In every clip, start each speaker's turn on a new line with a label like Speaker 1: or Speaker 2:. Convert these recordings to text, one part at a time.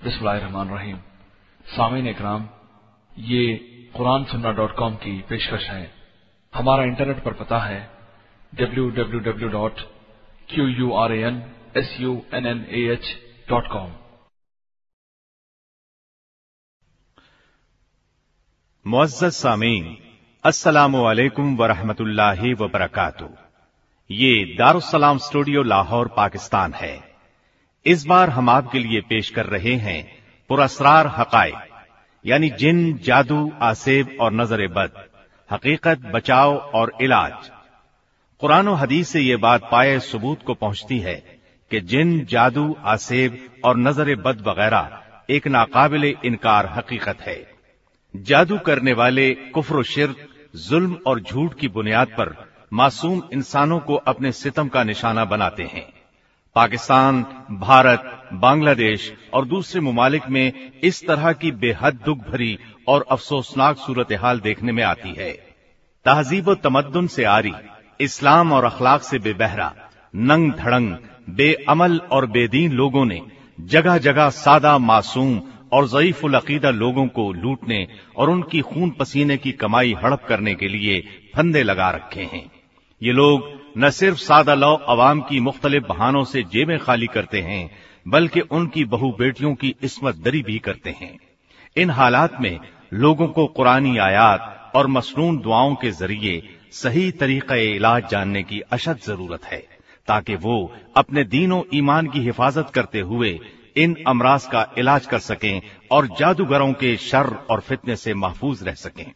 Speaker 1: बिस्मिल्लाहिर्रहमानिर्रहीम। सामीन इकराम, ये कुरान सुन्ना डॉट कॉम की पेशकश है। हमारा इंटरनेट पर पता है W W W dot Q U R A N S U N N A H dot com.
Speaker 2: मुअज़्ज़ज़ सामीन अस्सलाम वालेकुम वरहमतुल्लाहि वबरकातु ये दारुसलाम स्टूडियो लाहौर, पाकिस्तान है। इस बार हम आपके लिए पेश कर रहे हैं पुरस्रार हकाय यानी जिन जादू, आसेब और नज़र बद, हकीकत, बचाव और इलाज। कुरान हदीस से ये बात पाए सबूत को पहुँचती है कि जिन जादू, आसेब और नज़र बद वगैरह एक नाकाबिल इनकार हकीकत है। जादू करने वाले कुफर शिर जुल्म और झूठ की बुनियाद पर मासूम इंसानों को अपने सितम का निशाना बनाते हैं। पाकिस्तान, भारत, बांग्लादेश और दूसरे ममालिक में इस तरह की बेहद दुख भरी और अफसोसनाक सूरत हाल देखने में आती है। तहजीब व तमद्दुन से आरी, इस्लाम और अखलाक से बेबहरा, नंग धड़ंग, बेअमल और बेदीन लोगों ने जगह जगह सादा मासूम और जयीफुल अकीदा लोगों को लूटने और उनकी खून पसीने की कमाई हड़प करने के लिए फंदे लगा रखे हैं। ये लोग न सिर्फ़ सादा लौ अवाम की मुख्तलिफ़ बहानों से जेबें खाली करते हैं, बल्कि उनकी बहु बेटियों की इसमत दरी भी करते हैं। इन हालात में लोगों को कुरानी आयात और मसनून दुआओं के ज़रिए सही तरीका इलाज जानने की अशद ज़रूरत है, ताकि वो अपने दीनों ईमान की हिफाजत करते हुए इन अमराज का इलाज कर सकें और जादूगरों के शर और फितने से महफूज रह सकें।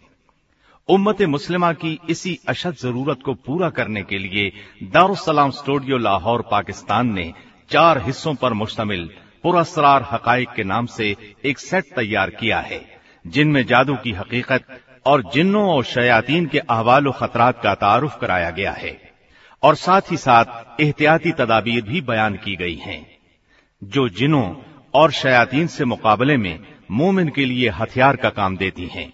Speaker 2: उम्मत मुस्लिमा की इसी अशद ज़रूरत को पूरा करने के लिए दारुसलाम स्टूडियो लाहौर, पाकिस्तान ने चार हिस्सों पर मुश्तमिल पुरस्रार हकाइक के नाम से एक सेट तैयार किया है, जिनमें जादू की हकीकत और जिन्नों और शयातीन के अहवाल खतरात का तारुफ कराया गया है और साथ ही साथ एहतियाती तदाबीर भी बयान की गई हैं। जो जिनों और शयातीन से मुकाबले में मोमिन के लिए हथियार का काम देती हैं।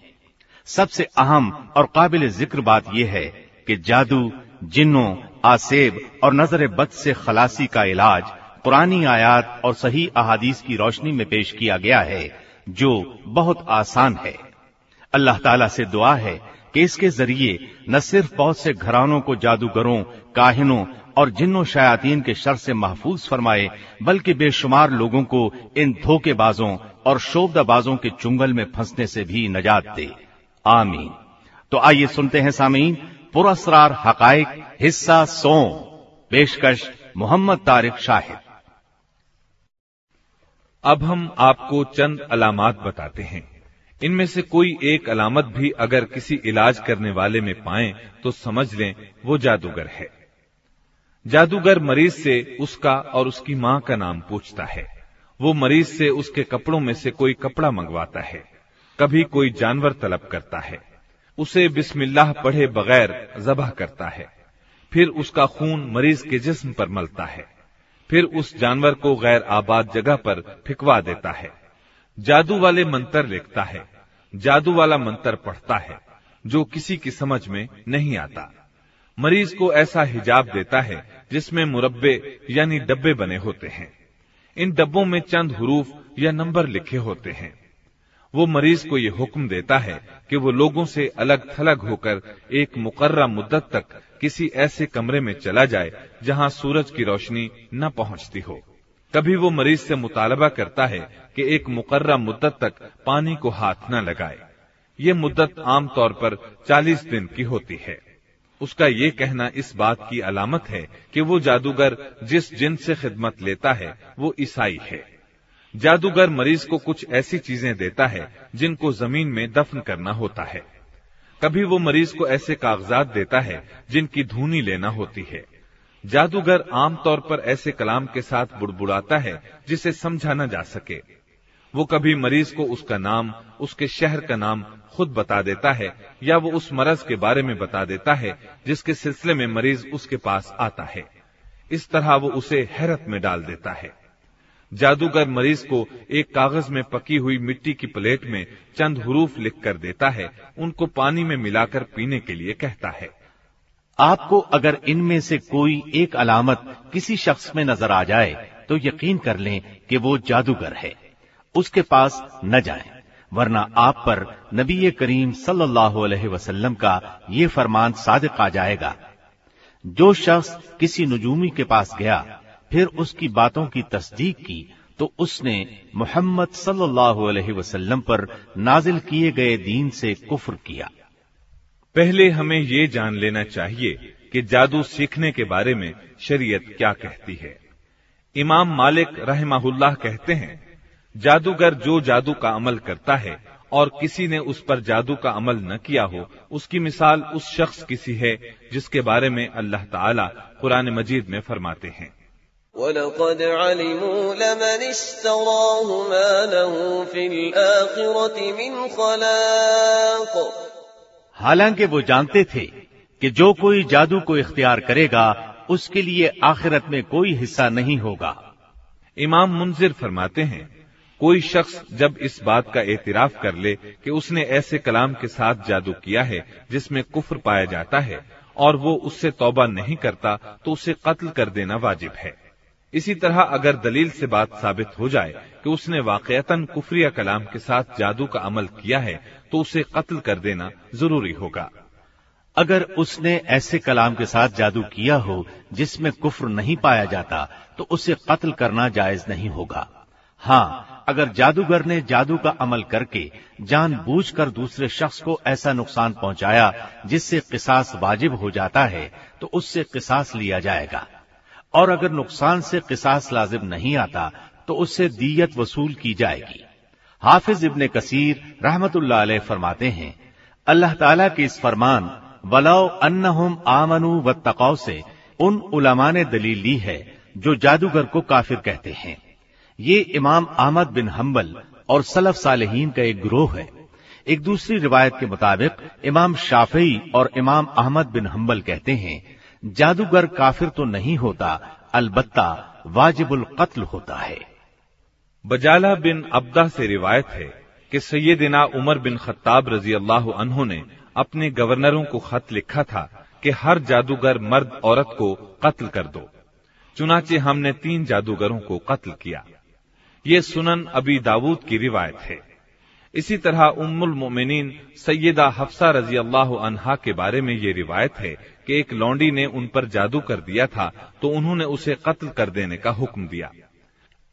Speaker 2: सबसे अहम और काबिल ज़िक्र बात यह है कि जादू, जिन्नों, आसेब और नज़र बद से खलासी का इलाज पुरानी आयात और सही अहादीस की रोशनी में पेश किया गया है, जो बहुत आसान है। अल्लाह ताला से दुआ है कि इसके ज़रिए न सिर्फ़ बहुत से घरानों को जादूगरों, काहिनों और जिन्नों शयातीन के शर से महफूज फरमाए, बल्कि बेशुमार लोगों को इन धोखेबाजों और शोबदाबाजों के चुंगल में फंसने से भी नजात दे। आमीन। तो आइए सुनते हैं सामीन, पुरस्रार हकाइक हिस्सा सो, पेशकश मोहम्मद तारिक शाहिद।
Speaker 3: अब हम आपको चंद अलामत बताते हैं। इनमें से कोई एक अलामत भी अगर किसी इलाज करने वाले में पाए तो समझ लें, वो जादूगर है। जादूगर मरीज़ से उसका और उसकी माँ का नाम पूछता है। वो मरीज़ से उसके कपड़ों में से कोई कपड़ा मंगवाता है। कभी कोई जानवर तलब करता है। उसे बिस्मिल्लाह पढ़े बगैर जबह करता है। फिर उसका खून मरीज़ के जिस्म पर मलता है। फिर उस जानवर को गैर आबाद जगह पर फिकवा देता है। जादू वाले मंत्र लिखता है। जादू वाला मंत्र पढ़ता है, जो किसी की समझ में नहीं आता। मरीज़ को ऐसा हिजाब देता है, जिसमें मुरब्बे यानी डब्बे बने होते हैं। इन डब्बों में चंद हरूफ या नंबर लिखे होते हैं। वो मरीज़ को ये हुक्म देता है कि वो लोगों से अलग थलग होकर एक मुकर्रा मुद्दत तक किसी ऐसे कमरे में चला जाए, जहाँ सूरज की रोशनी न पहुँचती हो। कभी वो मरीज़ से मुतालबा करता है कि एक मुकर्रा मुद्दत तक पानी को हाथ न लगाए। ये मुद्दत आमतौर पर 40 दिन की होती है। उसका ये कहना इस बात की अलामत है कि वो जादूगर जिस जिन से खिदमत लेता है, वो ईसाई है। जादूगर मरीज़ को कुछ ऐसी चीज़ें देता है जिनको ज़मीन में दफन करना होता है। कभी वो मरीज़ को ऐसे कागजात देता है जिनकी धूनी लेना होती है। जादूगर आमतौर पर ऐसे कलाम के साथ बुड़बुड़ाता है जिसे समझा न जा सके। वो कभी मरीज़ को उसका नाम, उसके शहर का नाम खुद बता देता है या वो उस मरज के बारे में बता देता है जिसके सिलसिले में मरीज़ उसके पास आता है। इस तरह वो उसे हैरत में डाल देता है। जादूगर मरीज़ को एक कागज़ में पकी हुई मिट्टी की प्लेट में चंद हरूफ लिख कर देता है। उनको पानी में मिलाकर पीने के लिए कहता है।
Speaker 2: आपको अगर इनमें से कोई एक अलामत किसी शख्स में नज़र आ जाए तो यकीन कर लें कि वो जादूगर है। उसके पास न जाएँ, वरना आप पर नबी करीम सल्लल्लाहु अलैहि वसल्लम का ये फरमान सादिक आ जाएगा। जो शख्स किसी नजूमी के पास गया फिर उसकी बातों की तस्दीक की तो उसने मोहम्मद सल्लल्लाहु पर नाजिल किए गए दीन से कुफ्र किया।
Speaker 3: पहले हमें ये जान लेना चाहिए कि जादू सीखने के बारे में शरीयत क्या कहती है। इमाम मालिक रहमाहुल्लाह कहते हैं, जादूगर जो जादू का अमल करता है और किसी ने उस पर जादू का अमल न किया हो, उसकी मिसाल उस शख्स किसी है जिसके बारे में अल्लाह ताला कुरान मजीद में फरमाते हैं।
Speaker 2: हालाँकि वो जानते थे कि जो कोई जादू को इख्तियार करेगा उसके लिए आखिरत में कोई हिस्सा नहीं होगा।
Speaker 3: इमाम मुंजिर फरमाते हैं कोई शख्स जब इस बात का एतराफ कर ले कि उसने ऐसे कलाम के साथ जादू किया है जिसमें कुफ्र पाया जाता है और वो उससे तौबा नहीं करता तो उसे कत्ल कर देना वाजिब है। इसी तरह अगर दलील से बात साबित हो जाए कि उसने वाकयतन कुफरिया कलाम के साथ जादू का अमल किया है तो उसे कत्ल कर देना ज़रूरी होगा।
Speaker 2: अगर उसने ऐसे कलाम के साथ जादू किया हो, जिसमें कुफ्र नहीं पाया जाता तो उसे कत्ल करना जायज़ नहीं होगा। हाँ अगर जादूगर ने जादू का अमल करके जानबूझकर दूसरे शख्स को ऐसा नुकसान पहुँचाया, जिससे किसास वाजिब हो जाता है तो उससे किसास लिया जाएगा। और अगर नुकसान से किसास लाजिम नहीं आता तो उससे दीयत वसूल की जाएगी। हाफिज इब्ने कसीर अलैह फरमाते हैं, अल्लाह ताला के इस फरमान, वलाओ अन्नहुम आमनु व तकाव से, उन उलमा ने दलील ली है, जो जादूगर को काफिर कहते हैं। ये इमाम अहमद बिन हम्बल और सलफ सालहीन का एक ग्रोह है। एक दूसरी रिवायत के मुताबिक, इमाम शाफई और इमाम अहमद बिन हम्बल कहते हैं जादूगर काफिर तो नहीं होता, अलबत्ता वाजिबुल कत्ल होता है।
Speaker 3: बजाला बिन अब्दा से रिवायत है कि सैयदिना उमर बिन खत्ताब रज़ी अल्लाह ने अपने गवर्नरों को खत लिखा था कि हर जादूगर मर्द औरत को कत्ल कर दो। चुनाचे हमने तीन जादूगरों को कत्ल किया। ये सुनन अबी दाऊद की रिवायत है। इसी तरह उम्मुल मोमिनीन सैयदा हफ्सा रज़ी अल्लाह अनहा के बारे में ये रिवायत है कि एक लौंडी ने उन पर जादू कर दिया था तो उन्होंने उसे कत्ल कर देने का हुक्म दिया।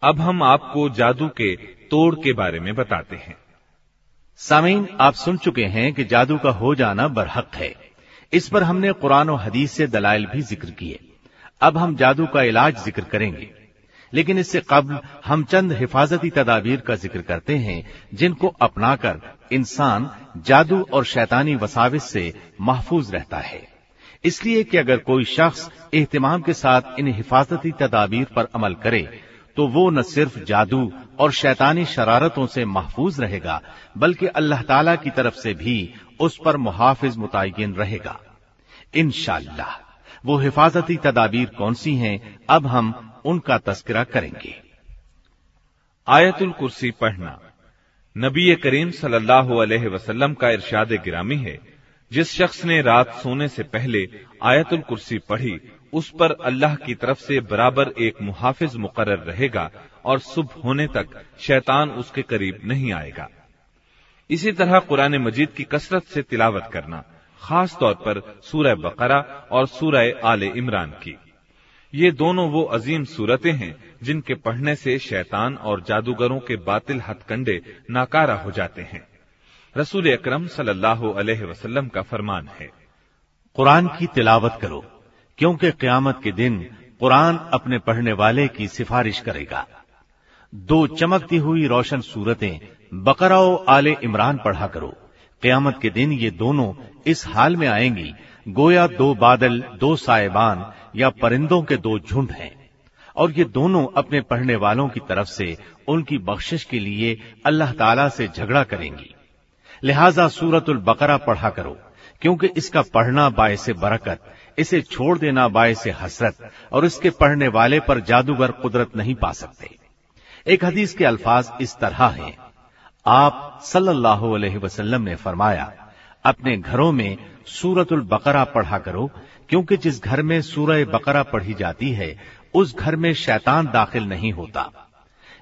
Speaker 3: अब हम आपको जादू के तोड़ के बारे में बताते हैं।
Speaker 2: सामीन, आप सुन चुके हैं कि जादू का हो जाना बरहक है। इस पर हमने कुरान और हदीस से दलाइल भी ज़िक्र किए। अब हम जादू का इलाज ज़िक्र करेंगे। लेकिन इससे कबल हम चंद हिफाजती तदाबीर का ज़िक्र करते हैं, जिनको अपनाकर इंसान जादू और शैतानी वसाविस से महफूज रहता है। इसलिए कि अगर कोई शख्स एहतमाम के साथ इन हिफाजती तदाबीर पर अमल करे तो वो न सिर्फ़ जादू और शैतानी शरारतों से महफूज रहेगा, बल्कि अल्लाह ताला की तरफ़ से भी उस पर मुहाफिज मुतन रहेगा। इनशाला वो हिफाजती तदाबीर कौन सी हैं, अब हम उनका तस्करा करेंगे।
Speaker 3: आयतुल कुर्सी पढ़ना। नबी करीम सल्लल्लाहु अलैहि वसल्लम का इरशाद गिरामी है। जिस शख्स ने रात सोने से पहले आयतुल कुर्सी पढ़ी, उस पर अल्लाह की तरफ़ से बराबर एक मुहाफिज मुकर्र रहेगा और सुबह होने तक शैतान उसके करीब नहीं आएगा। इसी तरह कुरान मजीद की कसरत से तिलावत करना, खास तौर पर सूरह बकरा और सूरह आले इमरान की। ये दोनों वो अजीम सूरतें हैं जिनके पढ़ने से शैतान और जादूगरों के बातिल हथकंडे नाकारा हो जाते हैं। रसूल अक्रम सल्लल्लाहु का फरमान है।
Speaker 2: कुरान की तिलावत करो, क्योंकि क्यामत के दिन कुरान अपने पढ़ने वाले की सिफारिश करेगा। दो चमकती हुई रोशन सूरतें बकरा आले इमरान पढ़ा करो। क्यामत के दिन ये दोनों इस हाल में आएँगी, गोया दो बादल, दो साएबान या परिंदों के दो झुंड हैं। और ये दोनों अपने पढ़ने वालों की तरफ़ से उनकी बख्शिश के लिए अल्लाह ताला से झगड़ा करेंगी। लिहाजा सूरतुल बकरा पढ़ा करो, क्योंकि इसका पढ़ना बायस बरकत, इसे छोड़ देना बायस हसरत, और इसके पढ़ने वाले पर जादूगर कुदरत नहीं पा सकते। एक हदीस के अल्फाज इस तरह हैं। आप सल्लल्लाहु अलैहि वसल्लम ने फरमाया, अपने घरों में सूरतुल बकरा पढ़ा करो, क्योंकि जिस घर में सूरह बकरा पढ़ी जाती है, उस घर में शैतान दाखिल नहीं होता।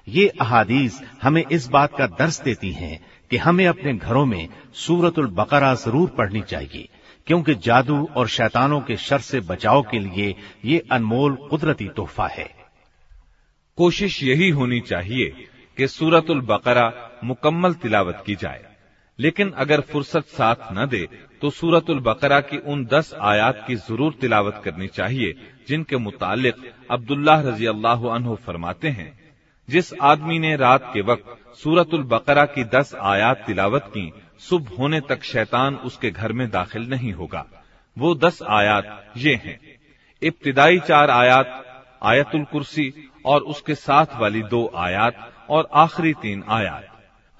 Speaker 2: ये अहादीस हमें इस बात का दर्श देती हैं कि हमें अपने घरों में सूरतुल बकरा ज़रूर पढ़नी चाहिए, क्योंकि जादू और शैतानों के शर से बचाव के लिए ये अनमोल कुदरती तोहफा है।
Speaker 3: कोशिश यही होनी चाहिए कि सूरतुल बकरा मुकम्मल तिलावत की जाए, लेकिन अगर फुर्सत साथ न दे तो सूरतुल बकरा की उन दस आयात की ज़रूर तिलावत करनी चाहिए, जिनके मुतालिक अब्दुल्ला रज़ी अल्लाह फरमाते हैं जिस आदमी ने रात के वक्त सूरतुल बकरा की दस आयात तिलावत की, सुबह होने तक शैतान उसके घर में दाखिल नहीं होगा। वो दस आयात ये हैं। इब्तदाई चार आयात, आयतुल कुर्सी और उसके साथ वाली दो आयात और आखिरी तीन आयात।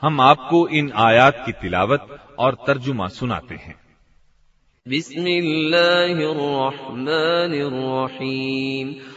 Speaker 3: हम आपको इन आयात की तिलावत और तर्जुमा सुनाते हैं।
Speaker 4: बिस्मिल्लाहिर्रहमानिर्रहीम।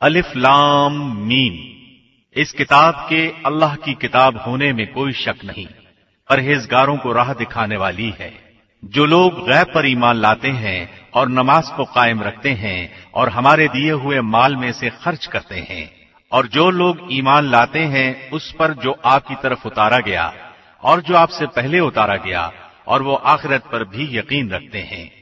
Speaker 2: अलिफ लाम मीन इस किताब के अल्लाह की किताब होने में कोई शक नहीं परहेजगारों को राह दिखाने वाली है जो लोग गैब पर ईमान लाते हैं और नमाज़ को कायम रखते हैं और हमारे दिए हुए माल में से खर्च करते हैं। और जो लोग ईमान लाते हैं, उस पर जो आपकी तरफ़ उतारा गया और जो आपसे पहले उतारा गया और वो आखिरत पर भी यकीन रखते हैं।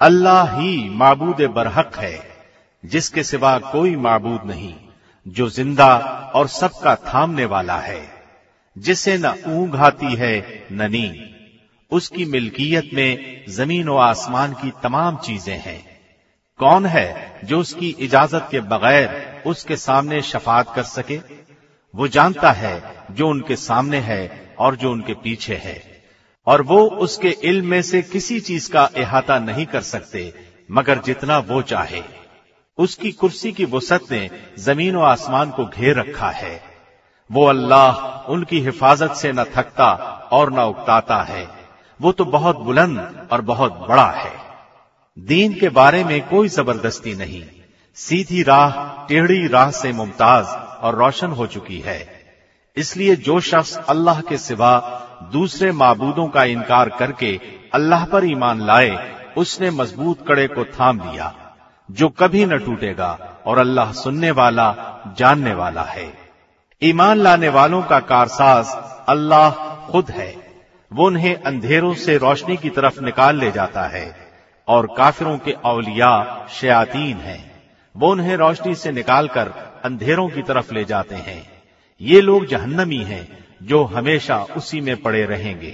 Speaker 2: अल्लाह ही माबूद बरहक है, जिसके सिवा कोई माबूद नहीं, जो ज़िंदा और सबका थामने वाला है, जिसे न ऊंघ आती है, न नींद। उसकी मिल्कियत में ज़मीन व आसमान की तमाम चीज़ें हैं। कौन है जो उसकी इजाज़त के बगैर उसके सामने शफात कर सके? वो जानता है जो उनके सामने है और जो उनके पीछे है। और वो उसके इल्म में से किसी चीज़ का अहाता नहीं कर सकते, मगर जितना वो चाहे। उसकी कुर्सी की वसत ने ज़मीन और आसमान को घेर रखा है। वो अल्लाह उनकी हिफाजत से न थकता और न उकताता है। वो तो बहुत बुलंद और बहुत बड़ा है। दीन के बारे में कोई ज़बरदस्ती नहीं। सीधी राह, टेढ़ी राह से मुमताज़ और रोशन हो चुकी है। इसलिए जो शख्स अल्लाह के सिवा दूसरे मबूदों का इनकार करके अल्लाह पर ईमान लाए, उसने मज़बूत कड़े को थाम लिया, जो कभी न टूटेगा और अल्लाह सुनने वाला, जानने वाला है। ईमान लाने वालों का कारसाज अल्लाह खुद है। वो उन्हें अंधेरों से रोशनी की तरफ़ निकाल ले जाता है और काफिरों के औलिया शयातीन हैं। वो उन्हें रोशनी से निकालकर अंधेरों की तरफ़ ले जाते हैं। ये लोग जहन्नमी हैं जो हमेशा उसी में पड़े रहेंगे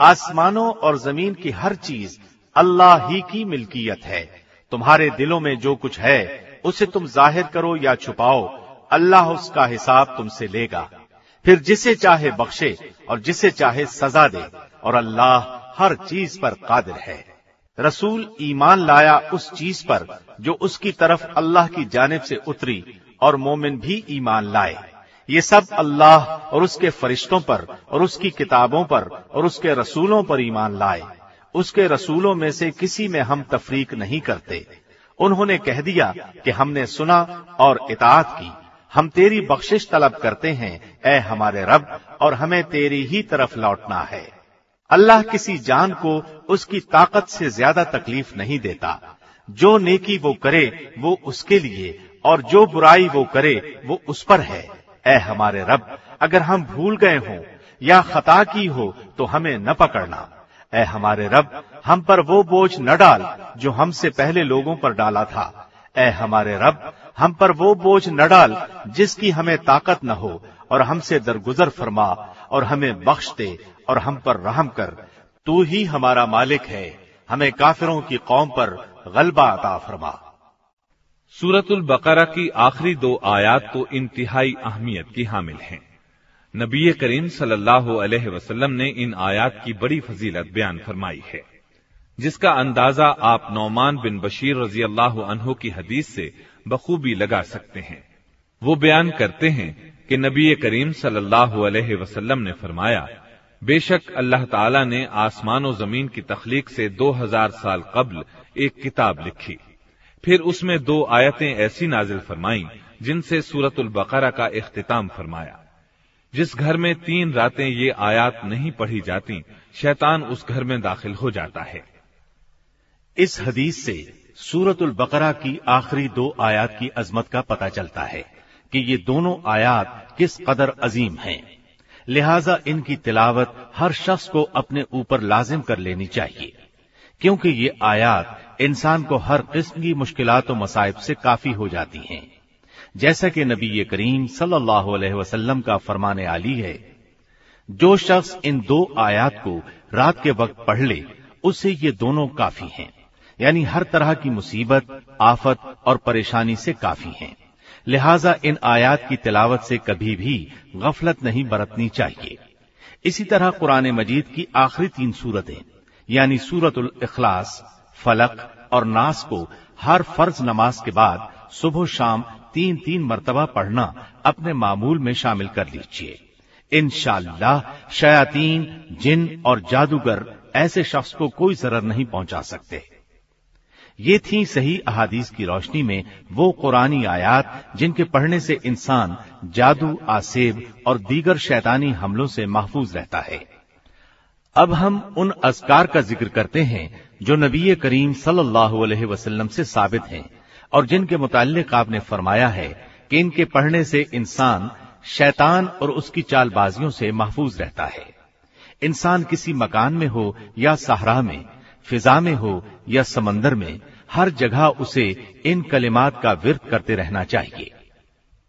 Speaker 2: आसमानों और जमीन की हर चीज अल्लाह ही की मिल्कियत है तुम्हारे दिलों में जो कुछ है उसे तुम जाहिर करो या छुपाओ अल्लाह उसका हिसाब तुमसे लेगा फिर जिसे चाहे बख्शे और जिसे चाहे सजा दे, और अल्लाह हर चीज़ पर कादिर है। रसूल ईमान लाया उस चीज़ पर, जो उसकी तरफ़ अल्लाह की जानब से उतरी और मोमिन भी ईमान लाए। ये सब अल्लाह और उसके फरिश्तों पर, और उसकी किताबों पर, और उसके रसूलों पर ईमान लाए। उसके रसूलों में से किसी में हम तफरीक नहीं करते। उन्होंने कह दिया कि हमने सुना और इतात की। हम तेरी बख्शिश तलब करते हैं ए हमारे रब, और हमें तेरी ही तरफ़ लौटना है। अल्लाह किसी जान को उसकी ताकत से ज़्यादा तकलीफ़ नहीं देता। जो नेकी वो करे, वो उसके लिए, और जो बुराई वो करे, वो उस पर है। ए हमारे रब, अगर हम भूल गए हों, या खता की हो तो हमें न पकड़ना। ए हमारे रब, हम पर वो बोझ न डाल, जो हमसे पहले लोगों पर डाला था। ए हमारे रब, हम पर वो बोझ न डाल जिसकी हमें ताकत न हो और हमसे दरगुजर फरमा और हमें बख्श दे और हम पर रहम कर। तू ही हमारा मालिक है, हमें काफिरों की कौम पर गलबा अता फरमा।
Speaker 3: सूरतुल बकरा की आखिरी दो आयात तो इंतहाई अहमियत की हामिल हैं। नबी करीम सल्लल्लाहु अलैहि वसल्लम ने इन आयात की बड़ी फजीलत बयान फरमाई है। जिसका अंदाज़ा आप नौमान बिन बशीर रज़ी अल्लाह अनहो की हदीस से बखूबी लगा सकते हैं। वो बयान करते हैं कि नबी करीम सल्लल्लाहु अलैहि वसल्लम ने फरमाया, बेशक अल्लाह ताला ने आसमान और ज़मीन की तखलीक से दो हज़ार साल कबल एक किताब लिखी। फिर उसमें दो आयतें ऐसी नाजिल फरमाई, जिनसे सूरतुल बकरा का इख्तिताम फरमाया। जिस घर में तीन रातें ये आयात नहीं पढ़ी जाती, शैतान उस घर में दाखिल हो जाता है।
Speaker 2: इस हदीस से सूरतुल बकरा की आखिरी दो आयात की अजमत का पता चलता है कि ये दोनों आयात किस कदर अजीम हैं। लिहाजा इनकी तिलावत हर शख्स को अपने ऊपर लाजिम कर लेनी चाहिए, क्योंकि ये आयात इंसान को हर किस्म की मुश्किलात मसाइब से काफ़ी हो जाती हैं। जैसा कि नबी करीम सल्लल्लाहु अलैहि वसल्लम का फरमाने आली है, जो शख्स इन दो आयात को रात के वक्त पढ़ ले उसे ये दोनों काफ़ी हैं। यानी हर तरह की मुसीबत, आफत और परेशानी से काफ़ी हैं। लिहाजा इन आयात की तिलावत से कभी भी गफलत नहीं बरतनी चाहिए। इसी तरह कुरान मजीद की आखिरी तीन सूरतें, यानी सूरतुल इखलास, फलक और नास को हर फ़र्ज़ नमाज़ के बाद सुबह शाम तीन तीन मरतबा पढ़ना अपने मामूल में शामिल कर लीजिए। इनशाला शयातीन, जिन और जादूगर ऐसे शख्स को कोई जरर नहीं पहुँचा सकते। ये थी सही अहादीस की रोशनी में वो कुरानी आयात जिनके पढ़ने से इंसान जादू, आसेब और दीगर शैतानी हमलों से महफूज रहता है। अब हम उन असकार का ज़िक्र करते हैं जो नबी करीम सल्लल्लाहु अलैहि वसल्लम से साबित हैं और जिनके मुतालिक आपने फरमाया है कि इनके पढ़ने से इंसान शैतान और उसकी चालबाजियों से महफूज रहता है। इंसान किसी मकान में हो या सहरा में, फिजा में हो या समंदर में हर जगह उसे इन कलिमात का विरत करते रहना चाहिए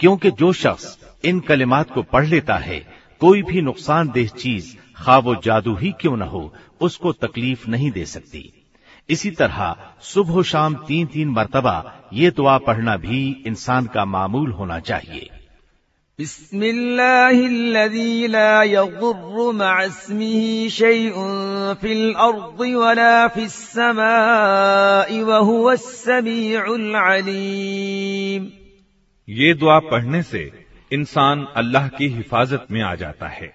Speaker 2: क्योंकि जो शख्स इन कलिमात को पढ़ लेता है कोई भी नुकसानदेह चीज खा वो जादू ही क्यों न हो उसको तकलीफ नहीं दे सकती इसी तरह सुबह शाम तीन तीन मरतबा ये दुआ पढ़ना भी इंसान का मामूल होना चाहिए।
Speaker 5: बिस्मिल्लाहिल्लज़ी ला यज़ुर्रु मअ इस्मिही शैउन फिल अर्दि वला फिस समाई व हुवस समीउल अलीम।
Speaker 3: ये दुआ पढ़ने से इंसान अल्लाह की हिफाजत में आ जाता है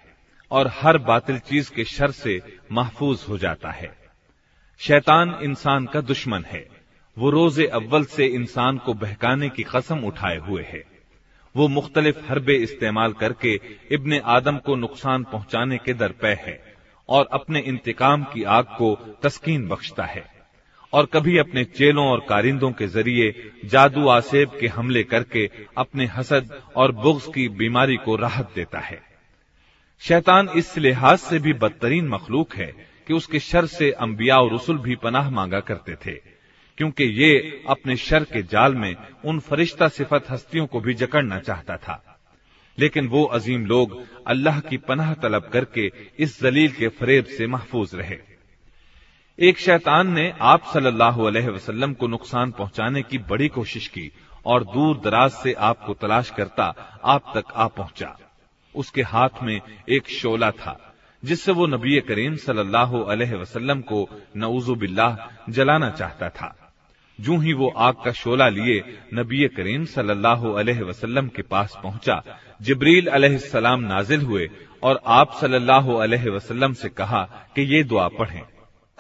Speaker 3: और हर बातिल चीज़ के शर से महफूज हो जाता है। शैतान इंसान का दुश्मन है। वो रोज़े अव्वल से इंसान को बहकाने की कसम उठाए हुए है। वो मुख्तलिफ़ हरबे इस्तेमाल करके इब्ने आदम को नुकसान पहुँचाने के दरपे है और अपने इंतकाम की आग को तस्कीन बख्शता है और कभी अपने चेलों और कारिंदों के ज़रिए जादू आसेब के हमले करके अपने हसद और बुग्ज की बीमारी को राहत देता है। शैतान इस लिहाज से भी बदतरीन मखलूक है कि उसके शर से अंबिया और रसुल भी पनाह मांगा करते थे, क्योंकि ये अपने शर के जाल में उन फरिश्ता सिफत हस्तियों को भी जकड़ना चाहता था। लेकिन वो अजीम लोग अल्लाह की पनाह तलब करके इस जलील के फरेब से महफूज रहे। एक शैतान ने आप सल्लल्लाहु अलैहि वसल्लम को नुकसान पहुँचाने की बड़ी कोशिश की और दूर दराज से आपको तलाश करता आप तक आ पहुँचा। उसके हाथ में एक शोला था। जिससे वो नबी करीम सल्लल्लाहु अलैहि वसल्लम को नऊजु बिल्लाह जलाना चाहता था। जू ही वो आग का शोला लिए नबी करीम सल्लल्लाहु अलैहि वसल्लम के पास पहुँचा, जबरील अलैहिस्सलाम नाजिल हुए और आप सल्लल्लाहु अलैहि वसल्लम से कहा कि ये दुआ पढ़ें।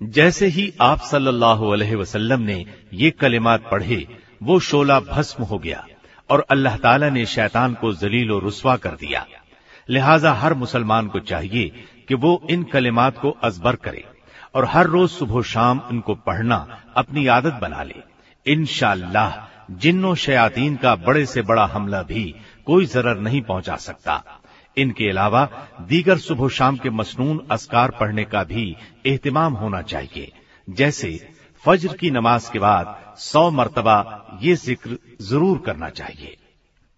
Speaker 2: जैसे ही आप सल्लल्लाहु अलैहि वसल्लम ने ये कलिमात पढ़े वो शोला भस्म हो गया और अल्लाह ताला ने शैतान को जलील और रुसवा कर दिया लिहाजा हर मुसलमान को चाहिए कि वो इन कलिमात को अजबर करे और हर रोज सुबह शाम उनको पढ़ना अपनी आदत बना ले। इनशाला जिन्नो शयातीन का बड़े से बड़ा हमला भी कोई जरर नहीं पहुँचा सकता। इनके अलावा, दीगर सुबह शाम के मसनून असकार पढ़ने का भी एहतमाम होना चाहिए। जैसे, फज्र की नमाज़ के बाद सौ मरतबा ये ज़िक्र ज़रूर करना चाहिए।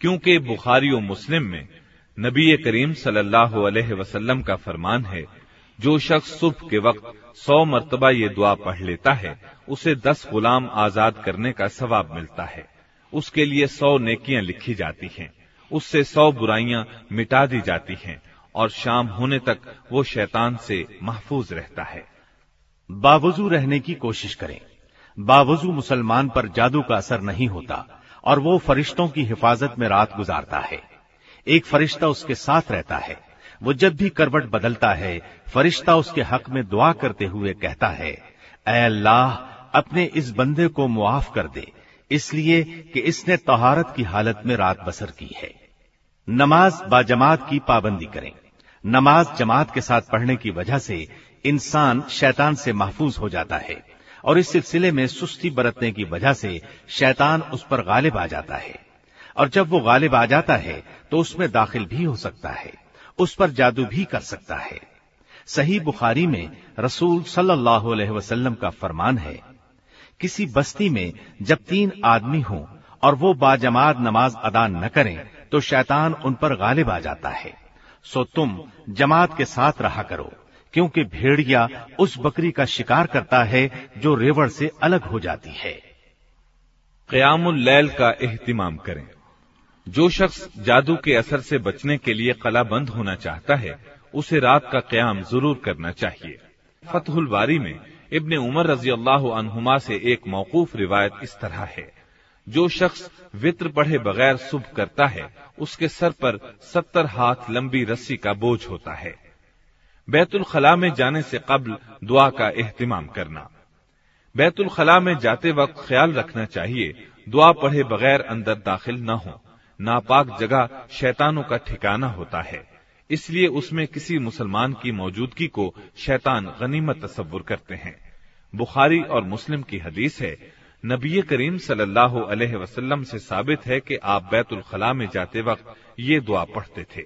Speaker 3: क्योंकि बुखारी और मुस्लिम में नबी करीम सल्लल्लाहु अलैहि वसल्लम का फरमान है, जो शख्स सुबह के वक्त सौ मरतबा ये दुआ पढ़ लेता है, उसे दस गुलाम आज़ाद करने का सवाब मिलता है। उसके लिए सौ नेकियाँ लिखी जाती हैं। उससे सौ बुराइयाँ मिटा दी जाती हैं और शाम होने तक वो शैतान से महफूज रहता है।
Speaker 2: बावजू रहने की कोशिश करें। बावजू मुसलमान पर जादू का असर नहीं होता और वो फरिश्तों की हिफाजत में रात गुजारता है। एक फरिश्ता उसके साथ रहता है। वो जब भी करवट बदलता है, फरिश्ता उसके हक में दुआ करते हुए कहता है अल्लाह, अपने इस बंदे को मुआफ कर दे, इसलिए कि इसने तहारत की हालत में रात बसर की है। नमाज़ बाजमात की पाबंदी करें। नमाज़ जमात के साथ पढ़ने की वजह से इंसान शैतान से महफूज हो जाता है और इस सिलसिले में सुस्ती बरतने की वजह से शैतान उस पर गालिब आ जाता है। और जब वो गालिब आ जाता है तो उसमें दाखिल भी हो सकता है। उस पर जादू भी कर सकता है। सही बुखारी में रसूल सल्लल्लाहु अलैहि वसल्लम का फरमान है, किसी बस्ती में जब तीन आदमी हों और वो बाजमात नमाज़ अदा न करें तो शैतान उन पर गालिब आ जाता है। सो तुम जमात के साथ रहा करो, क्योंकि भेड़िया उस बकरी का शिकार करता है जो रेवड़ से अलग हो जाती है।
Speaker 3: कयामुल का एहतमाम करें। जो शख्स जादू के असर से बचने के लिए कलाबंद होना चाहता है, उसे रात का क्याम ज़रूर करना चाहिए। फतहुल बारी में इब्ने उमर रज़ी अल्लाह से एक मौकूफ रिवायत इस तरह है। जो शख्स वित्र पढ़े बगैर सुबह करता है, उसके सर पर सत्तर हाथ लंबी रस्सी का बोझ होता है। बैतुल खला में जाने से कबल दुआ का एहतमाम करना। बैतुल खला में जाते वक्त ख्याल रखना चाहिए, दुआ पढ़े बगैर अंदर दाखिल न हो। नापाक जगह शैतानों का ठिकाना होता है। इसलिए उसमें किसी मुसलमान की मौजूदगी को शैतान गनीमत तस्वुर करते हैं। बुखारी और मुस्लिम की हदीस है नबी करीम सल्लल्लाहु अलैहि वसल्लम से साबित है कि आप बैतुल खला में जाते वक्त ये दुआ पढ़ते थे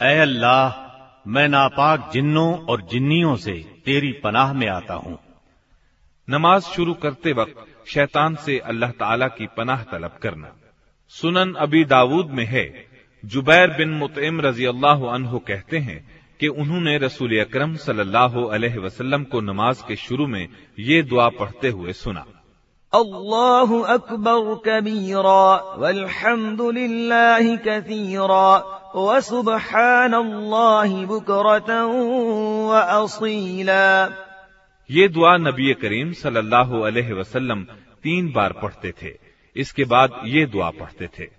Speaker 2: ऐ अल्लाह मैं नापाक जिन्नों और जिन्नियों से तेरी पनाह में आता हूँ
Speaker 3: नमाज शुरू करते वक्त शैतान से अल्लाह ताला की पनाह तलब करना सुनन अबी दाऊद में है जुबैर बिन मुतम रज़ी अल्लाह अनहु कहते हैं कि उन्होंने रसूल अक्रम सल्लल्लाहु अलैहि वसल्लम को नमाज़ के शुरू में ये दुआ पढ़ते हुए सुना।
Speaker 5: अल्लाह अकबर कबीरा वल्हम्दुलिल्लाहि कसीरा व सुबहानल्लाहि बुकरतन व असीला।
Speaker 3: ये दुआ नबी करीम सल्लल्लाहु अलैहि वसल्लम तीन बार पढ़ते थे। इसके बाद ये दुआ पढ़ते थे।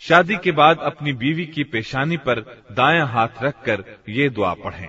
Speaker 3: शादी के बाद अपनी बीवी की पेशानी पर दायां हाथ रखकर ये दुआ पढ़ें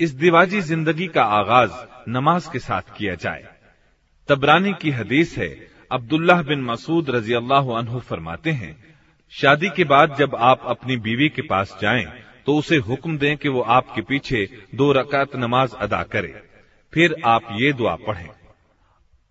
Speaker 3: इस दिवाजी जिंदगी का आगाज नमाज के साथ किया जाए तबरानी की हदीस है अब्दुल्लाह बिन मसूद रजी अल्लाह अनहु फरमाते हैं शादी के बाद जब आप अपनी बीवी के पास जाएं तो उसे हुक्म दें कि वो आपके पीछे दो रकात नमाज अदा करे फिर आप ये दुआ पढ़ें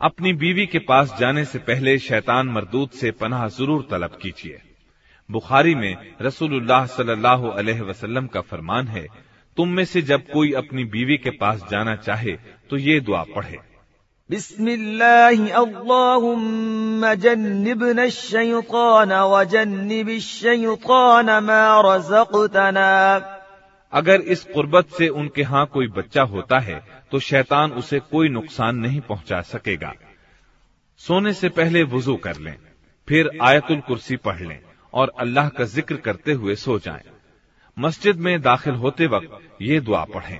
Speaker 3: अपनी बीवी के पास जाने से पहले शैतान मरदूत से पनाह जरूर तलब कीजिए बुखारी में रसूलुल्लाह सल्लल्लाहु अलैहि वसल्लम का फरमान है तुम में से जब कोई अपनी बीवी के पास जाना चाहे तो ये दुआ पढ़े।
Speaker 5: बिस्मिल्लाह अल्लाहुम्म अश-शैतान व जन्निब अश-शैतान मा रज़क़तना
Speaker 3: अगर इस कुर्बत से उनके यहाँ कोई बच्चा होता है तो शैतान उसे कोई नुकसान नहीं पहुँचा सकेगा। सोने से पहले वज़ू कर लें फिर आयतुल कुर्सी पढ़ लें और अल्लाह का ज़िक्र करते हुए सो जाएँ। मस्जिद में दाखिल होते वक्त ये दुआ पढ़े।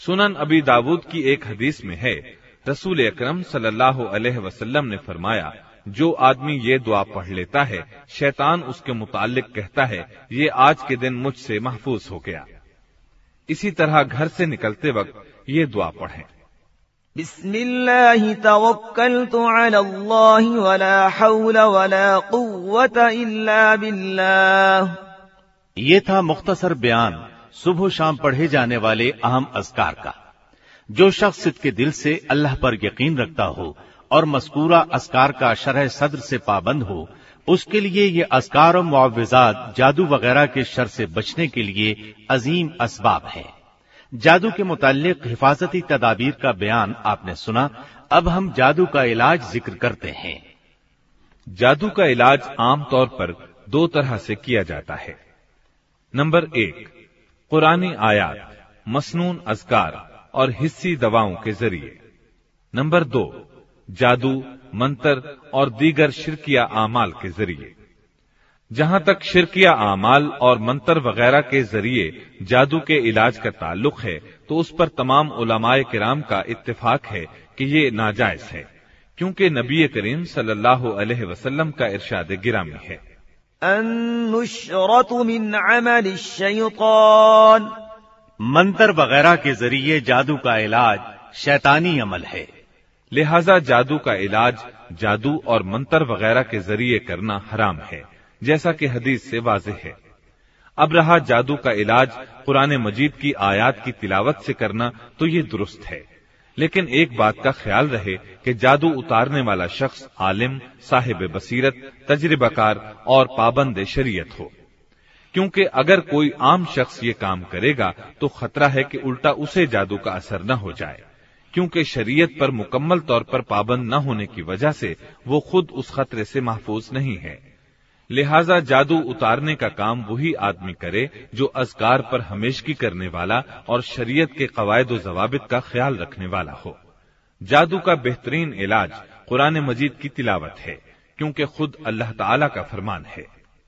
Speaker 3: सुनन अबी दाऊद की एक हदीस में है रसूल अक्रम सलाम ने फरमाया जो आदमी ये दुआ पढ़ लेता है शैतान उसके मुतालिक कहता है ये आज के दिन मुझसे महफूज हो गया। इसी तरह घर से निकलते वक्त ये दुआ पढ़ें।
Speaker 5: बिस्मिल्लाह तवक्कलतु अला अल्लाह वला हौला वला कुव्वता इल्ला बिल्लाह।
Speaker 2: ये था मुख्तसर बयान सुबह शाम पढ़े जाने वाले अहम अजकार का जो शख्स के दिल से अल्लाह पर यकीन रखता हो और मस्कूरा असकार का शरह सदर से पाबंद हो उसके लिए ये असकार मुआवजात जादू वगैरह के शर से बचने के लिए अजीम इसबाब हैं। जादू के मुतालिक हिफाजती तदाबीर का बयान आपने सुना, अब हम जादू का इलाज ज़िक्र करते हैं।
Speaker 3: जादू का इलाज आमतौर पर दो तरह से किया जाता है। नंबर एक, कुरानी आयात, मसनून अजकार और हिस्सी दवाओं के ज़रिए। नंबर दो जादू मंत्र और दीगर शिरकिया आमाल के ज़रिए। जहाँ तक शिरकिया आमाल और मंत्र वगैरह के ज़रिए जादू के इलाज का ताल्लुक है तो उस पर तमाम उलमाए किराम का इत्तेफाक है कि ये नाजायज है क्योंकि नबी करीम सल्लल्लाहु अलैहि वसल्लम का इरशाद गिरामी है।
Speaker 5: मिन अमल शैतान।
Speaker 2: मंत्र वगैरह के ज़रिए जादू का इलाज शैतानी अमल है।
Speaker 3: लिहाजा जादू का इलाज जादू और मंत्र वगैरह के ज़रिए करना हराम है, जैसा कि हदीस से वाज है। अब रहा जादू का इलाज कुरान मजीद की आयात की तिलावत से करना तो ये दुरुस्त है। लेकिन एक बात का ख्याल रहे कि जादू उतारने वाला शख्स आलिम, साहिब बसीरत, तजर्बाकार और पाबंद शरीयत हो। क्योंकि अगर कोई आम शख्स ये काम करेगा तो खतरा है कि उल्टा उसे जादू का असर न हो जाए। क्योंकि शरीयत पर मुकम्मल तौर पर पाबंद न होने की वजह से वो खुद उस खतरे से महफूज नहीं है। लिहाजा जादू उतारने का काम वही आदमी करे जो अजगार पर हमेशगी करने वाला और शरीयत के कवायद जवाबित का ख्याल रखने वाला हो। जादू का बेहतरीन इलाज कुरान मजीद की तिलावत है, क्योंकि खुद अल्लाह ताला का फरमान है।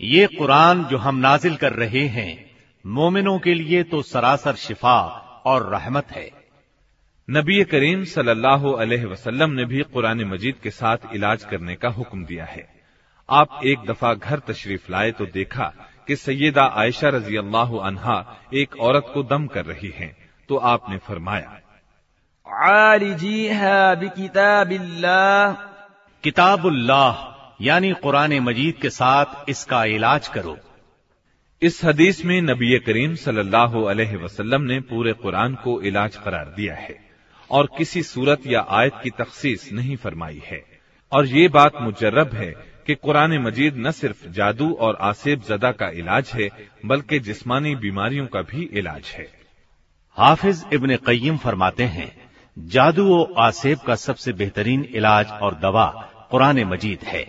Speaker 2: ये कुरान जो हम नाजिल कर रहे हैं मोमिनों के लिए तो सरासर शिफा और रहमत है
Speaker 3: नबी करीम सल्लल्लाहु अलैहि वसल्लम ने भी कुरान मजीद के साथ इलाज करने का हुक्म दिया है आप एक दफा घर तशरीफ लाए तो देखा कि सैयदा आयशा रजी अल्लाह अनहा एक औरत को दम कर रही हैं तो आपने फरमाया
Speaker 5: किताबिल्लाह
Speaker 2: किताबुल्लाह यानी कुरान मजीद के साथ इसका इलाज करो।
Speaker 3: इस हदीस में नबी करीम सल्लल्लाहु अलैहि वसल्लम ने पूरे कुरान को इलाज करार दिया है और किसी सूरत या आयत की तखसीस नहीं फरमाई है। और ये बात मुजर्रब है कि कुरान मजीद न सिर्फ़ जादू और आसेब जदा का इलाज है बल्कि जिस्मानी बीमारियों का भी इलाज है।
Speaker 2: हाफिज इबन कय्यम फरमाते हैं, जादू व आसेब का सबसे बेहतरीन इलाज और दवा कुरान मजीद है।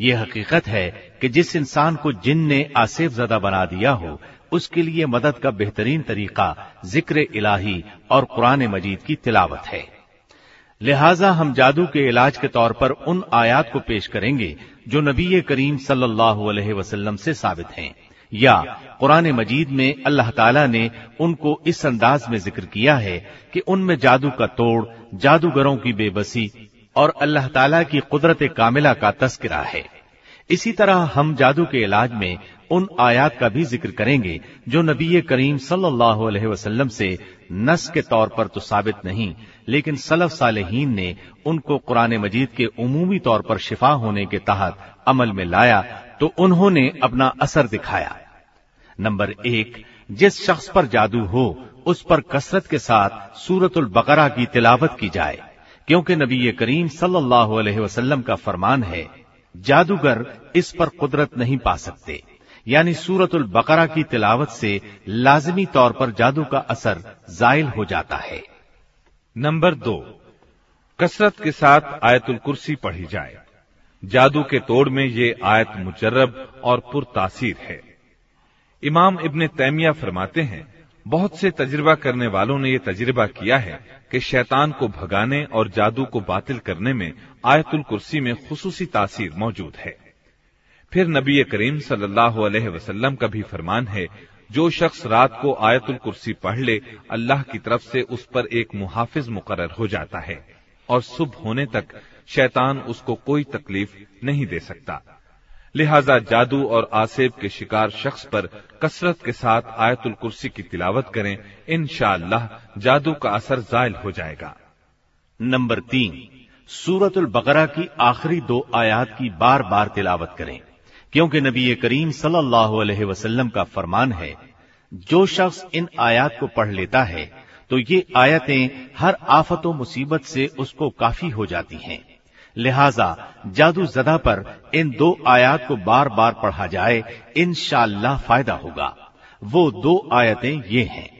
Speaker 2: ये हकीकत है कि जिस इंसान को जिन ने आसेब जदा बना दिया हो, उसके लिए मदद का बेहतरीन तरीका ज़िक्र इलाही और कुरान मजीद की तिलावत है। लिहाजा हम जादू के इलाज के तौर पर उन आयात को पेश करेंगे जो नबी करीम सल्लल्लाहु अलैहि वसल्लम से साबित हैं। या कुरान मजीद में अल्लाह ताला ने उनको इस अंदाज में ज़िक्र किया है कि उनमें जादू का तोड़, जादूगरों की बेबसी और अल्लाह ताला की कुदरत कामिला का तस्करा है। इसी तरह हम जादू के इलाज में उन आयात का भी ज़िक्र करेंगे जो नबी करीम सल्लल्लाहु अलैहि वसल्लम से नस के तौर पर तो साबित नहीं, लेकिन सलफ सालेहीन ने उनको कुरान मजीद के उमूमी तौर पर शिफा होने के तहत अमल में लाया तो उन्होंने अपना असर दिखाया। नंबर एक, जिस शख्स पर जादू हो, उस पर कसरत के साथ सूरतुल बकरा की तिलावत की जाए। क्योंकि नबी करीम सल्लल्लाहु अलैहि वसल्लम का फरमान है, जादूगर इस पर कुदरत नहीं पा सकते। यानी सूरतुल बकरा की तिलावत से लाजमी तौर पर जादू का असर जायल हो जाता है।
Speaker 3: नंबर दो, कसरत के साथ आयतुल कुर्सी पढ़ी जाए। जादू के तोड़ में ये आयत मुजर्रब और पुरतासीर है। इमाम इब्ने तैमिया फरमाते हैं, बहुत से तजर्बा करने वालों ने यह तजर्बा किया है कि शैतान को भगाने और जादू को बातिल करने में आयतुल कुर्सी में खसूसी तासीर मौजूद है। फिर नबी करीम वसल्लम का भी फरमान है, जो शख्स रात को आयतुल कुर्सी पढ़ ले, अल्लाह की तरफ़ से उस पर एक मुहाफिज मुकर हो जाता है, और सुबह होने तक शैतान उसको कोई तकलीफ़ नहीं दे सकता। लिहाजा जादू और आसेब के शिकार शख्स पर कसरत के साथ आयतुल कुर्सी की तिलावत करें इन जादू का असर जायल हो जाएगा।
Speaker 2: नंबर तीन, सूरतुल बकरा की आखिरी दो आयात की बार बार तिलावत करें, क्योंकि नबी करीम सल्लल्लाहु अलैहि वसल्लम का फरमान है, जो शख्स इन आयात को पढ़ लेता है तो ये आयतें हर आफत मुसीबत से उसको काफ़ी हो जाती हैं। लिहाजा जादू जदा पर इन दो आयात को बार बार पढ़ा जाए इन फायदा होगा वो दो आयतें ये हैं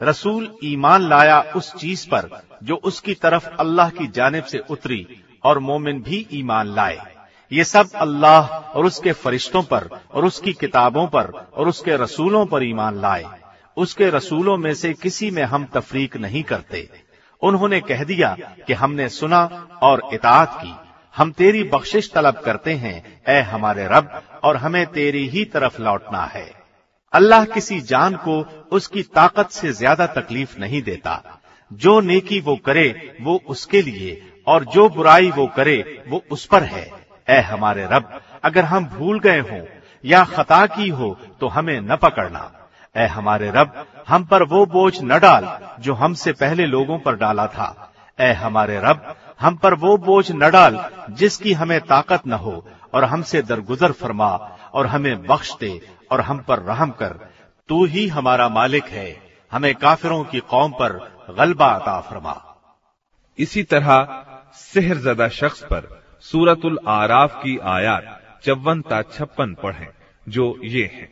Speaker 2: रसूल ईमान लाया उस चीज़ पर जो उसकी तरफ़ अल्लाह की जानब से उतरी और मोमिन भी ईमान लाए। ये सब अल्लाह और उसके फरिश्तों पर और उसकी किताबों पर और उसके रसूलों पर ईमान लाए। उसके रसूलों में से किसी में हम तफरीक नहीं करते। उन्होंने कह दिया कि हमने सुना और इतात की। हम तेरी बख्शिश तलब करते हैं ए हमारे रब, और हमें तेरी ही तरफ़ लौटना है। अल्लाह किसी जान को उसकी ताकत से ज़्यादा तकलीफ़ नहीं देता। जो नेकी वो करे, वो उसके लिए, और जो बुराई वो करे, वो उस पर है। ए हमारे रब, अगर हम भूल गए हों, या खता की हो तो हमें न पकड़ना। ए हमारे रब, हम पर वो बोझ न डाल, जो हमसे पहले लोगों पर डाला था। ए हमारे रब, हम पर वो बोझ न डाल, जिसकी हमें ताकत न हो, और हमसे दरगुजर फरमा, और हमें बख्श दे और हम पर रहम कर तू ही हमारा मालिक है हमें काफिरों की कौम पर गलबा अता फरमा
Speaker 3: इसी तरह सेहरजदा शख्स पर सूरतुल आराफ की आयात चौवन ता छप्पन पढ़ें जो ये हैं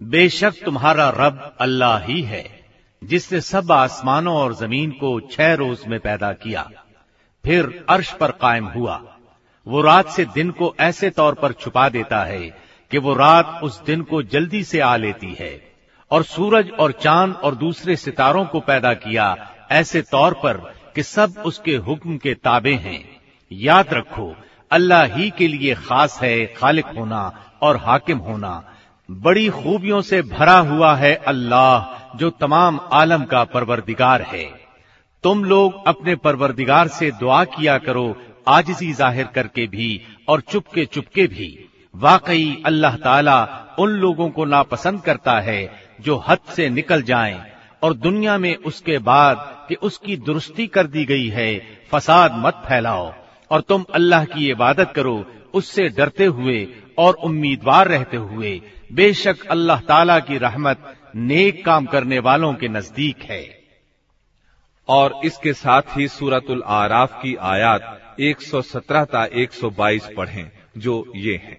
Speaker 2: बेशक तुम्हारा रब अल्लाह ही है जिसने सब आसमानों और जमीन को छह रोज में पैदा किया फिर अर्श पर कायम हुआ। वो रात से दिन को ऐसे तौर पर छुपा देता है कि वो रात उस दिन को जल्दी से आ लेती है। और सूरज और चाँद और दूसरे सितारों को पैदा किया ऐसे तौर पर कि सब उसके हुक्म के ताबे हैं। याद रखो, अल्लाह ही के लिए खास है खालिक होना और हाकिम होना। बड़ी खूबियों से भरा हुआ है अल्लाह, जो तमाम आलम का परवरदिगार है। तुम लोग अपने परवरदिगार से दुआ किया करो, आजिजी ज़ाहिर करके भी और चुपके चुपके भी। वाकई अल्लाह ताला उन लोगों को नापसंद करता है जो हद से निकल जाएँ और दुनिया में उसके बाद कि उसकी दुरुस्ती कर दी गई है, फसाद मत फैलाओ और तुम अल्लाह की इबादत करो, उससे डरते हुए और उम्मीदवार रहते हुए। बेशक अल्लाह ताला की रहमत नेक काम करने वालों के नज़दीक है।
Speaker 3: और इसके साथ ही सूरतुल आराफ की आयात 117 ता 122 पढ़ें जो ये हैं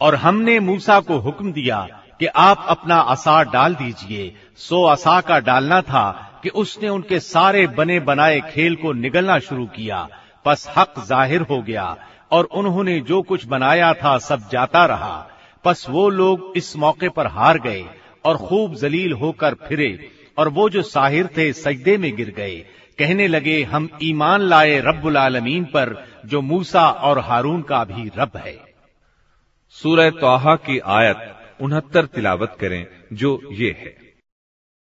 Speaker 2: और हमने मूसा को हुक्म दिया कि आप अपना असा डाल दीजिए सो असा का डालना था कि उसने उनके सारे बने बनाए खेल को निगलना शुरू किया बस हक जाहिर हो गया और उन्होंने जो कुछ बनाया था सब जाता रहा बस वो लोग इस मौके पर हार गए और खूब जलील होकर फिरे और वो जो साहिर थे सजदे में गिर गए कहने लगे हम ईमान लाए रब्बुल आलमीन पर जो मूसा और हारून का भी रब है
Speaker 3: सूरह तोहा की आयत उनहत्तर तिलावत करें जो ये है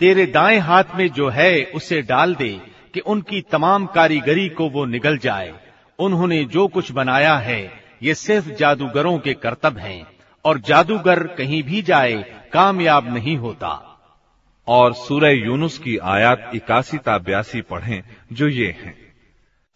Speaker 2: तेरे दाएं हाथ में जो है उसे डाल दे कि उनकी तमाम कारीगरी को वो निगल जाए। उन्होंने जो कुछ बनाया है, ये सिर्फ़ जादूगरों के कर्तव्य हैं, और जादूगर कहीं भी जाए, कामयाब नहीं होता।
Speaker 3: और सूरह यूनुस की आयात इक्यासी ता बयासी पढ़ें, जो ये हैं।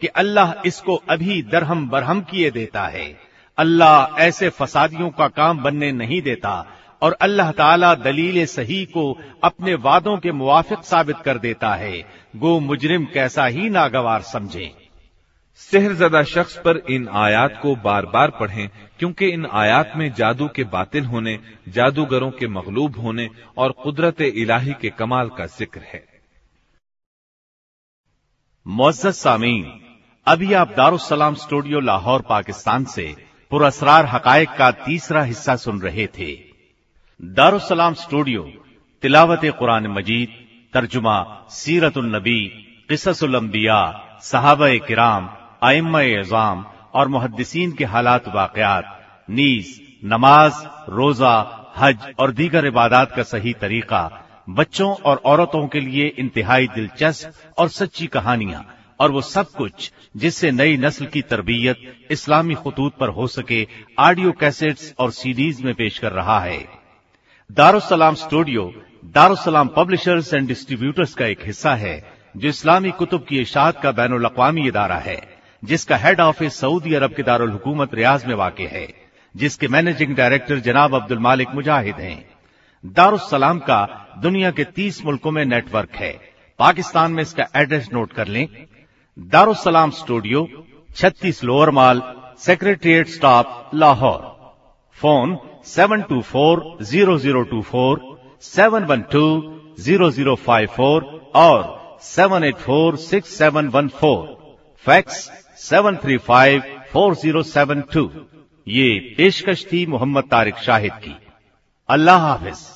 Speaker 2: कि अल्लाह इसको अभी दरहम बरहम किए देता है। अल्लाह ऐसे फसादियों का काम बनने नहीं देता और अल्लाह ताला दलील सही को अपने वादों के मुवाफिक साबित कर देता है। गो मुजरिम कैसा ही नागवार समझे।
Speaker 3: सेहरजदा शख्स पर इन आयात को बार बार पढ़ें क्योंकि इन आयात में जादू के बातिल होने जादूगरों के मगलूब होने और कुदरत इलाही के कमाल का ज़िक्र है।
Speaker 2: मोजत सामीन। अभी आप दारुसलाम स्टूडियो लाहौर, पाकिस्तान से पुरस्रार हकायक का तीसरा हिस्सा सुन रहे थे। दारुसलाम स्टूडियो, तिलावत कुरान मजीद, तर्जुमा सीरतुलनबी किससुलम्बिया साहब किराम आइम एजाम और मुहदसिन के हालात वाकयात, नीज, नमाज़, रोजा, हज और दीगर इबादत का सही तरीका, बच्चों और औरतों के लिए इंतहाई दिलचस्प और सच्ची कहानियाँ। और वो सब कुछ जिससे नई नस्ल की तरबियत इस्लामी खतूत पर हो सके ऑडियो कैसेट्स और सीडीज में पेश कर रहा है। Darussalam studio Darussalam publishers and distributors का एक हिस्सा है, जो इस्लामी कुतुब की इशात का बैन अवी इदारा है, जिसका हेड ऑफ़िस सऊदी अरब के दारुल हुकूमत रियाज में वाक़ है, जिसके मैनेजिंग डायरेक्टर जनाब अब्दुल मालिक मुजाहिद हैं। दारुसलाम का दुनिया के तीस मुल्कों में नेटवर्क है। पाकिस्तान में इसका एड्रेस नोट कर लें दारुसलाम स्टूडियो, छत्तीस Lower Mall Secretariat staff, Lahore. Phone seven two four zero zero two four, seven one two zero zero five four और seven eight four six seven one four. Fax seven three five four zero seven two. ये पेशकश थी मोहम्मद तारिक शाहिद की। अल्लाह हाफिज।